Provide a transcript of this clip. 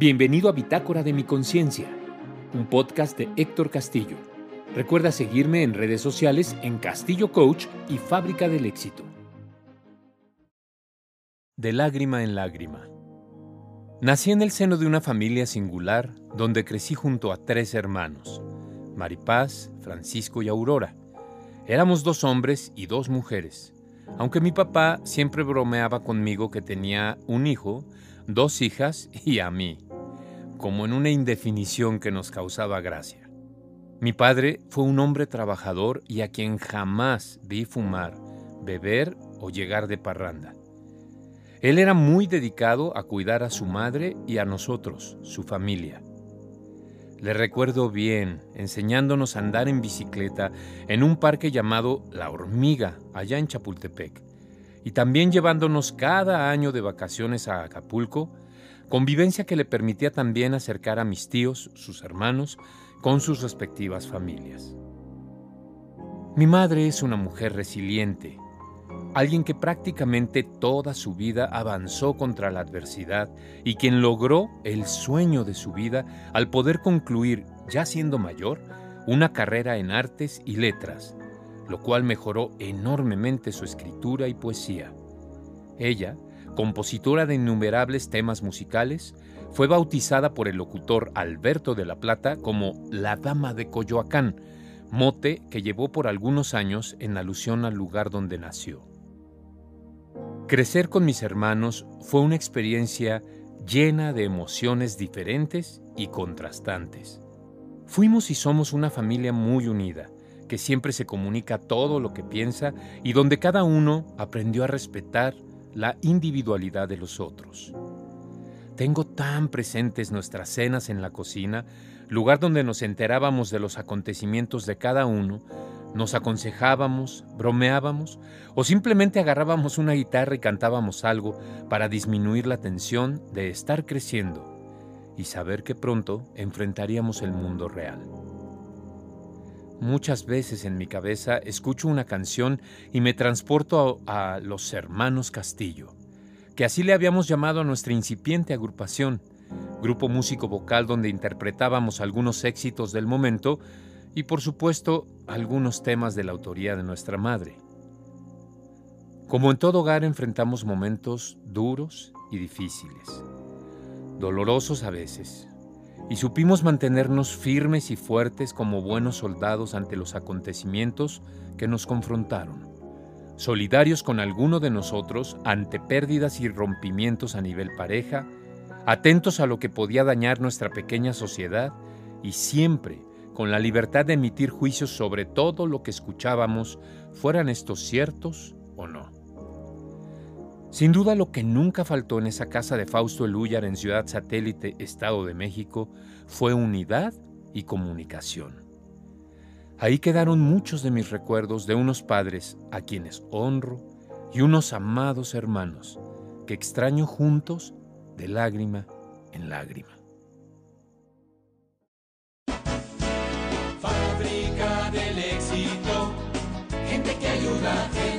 Bienvenido a Bitácora de mi Conciencia, un podcast de Héctor Castillo. Recuerda seguirme en redes sociales en Castillo Coach y Fábrica del Éxito. De lágrima en lágrima. Nací en el seno de una familia singular donde crecí junto a tres hermanos, Maripaz, Francisco y Aurora. Éramos dos hombres y dos mujeres, aunque mi papá siempre bromeaba conmigo que tenía un hijo, dos hijas y a mí, como en una indefinición que nos causaba gracia. Mi padre fue un hombre trabajador y a quien jamás vi fumar, beber o llegar de parranda. Él era muy dedicado a cuidar a su madre y a nosotros, su familia. Le recuerdo bien enseñándonos a andar en bicicleta en un parque llamado La Hormiga, allá en Chapultepec, y también llevándonos cada año de vacaciones a Acapulco, convivencia que le permitía también acercar a mis tíos, sus hermanos, con sus respectivas familias. Mi madre es una mujer resiliente, alguien que prácticamente toda su vida avanzó contra la adversidad y quien logró el sueño de su vida al poder concluir, ya siendo mayor, una carrera en artes y letras, lo cual mejoró enormemente su escritura y poesía. Ella, compositora de innumerables temas musicales, fue bautizada por el locutor Alberto de la Plata como la Dama de Coyoacán, mote que llevó por algunos años en alusión al lugar donde nació. Crecer con mis hermanos fue una experiencia llena de emociones diferentes y contrastantes. Fuimos y somos una familia muy unida, que siempre se comunica todo lo que piensa y donde cada uno aprendió a respetar la individualidad de los otros. Tengo tan presentes nuestras cenas en la cocina, lugar donde nos enterábamos de los acontecimientos de cada uno, nos aconsejábamos, bromeábamos o simplemente agarrábamos una guitarra y cantábamos algo para disminuir la tensión de estar creciendo y saber que pronto enfrentaríamos el mundo real. Muchas veces en mi cabeza escucho una canción y me transporto a, los hermanos Castillo, que así le habíamos llamado a nuestra incipiente agrupación, grupo músico vocal donde interpretábamos algunos éxitos del momento y por supuesto algunos temas de la autoría de nuestra madre. Como en todo hogar enfrentamos momentos duros y difíciles, dolorosos a veces, y supimos mantenernos firmes y fuertes como buenos soldados ante los acontecimientos que nos confrontaron, solidarios con alguno de nosotros ante pérdidas y rompimientos a nivel pareja, atentos a lo que podía dañar nuestra pequeña sociedad y siempre con la libertad de emitir juicios sobre todo lo que escuchábamos, fueran estos ciertos. Sin duda lo que nunca faltó en esa casa de Fausto Elúyar en Ciudad Satélite, Estado de México, fue unidad y comunicación. Ahí quedaron muchos de mis recuerdos de unos padres a quienes honro y unos amados hermanos que extraño juntos de lágrima en lágrima. Fábrica del éxito, gente que ayuda a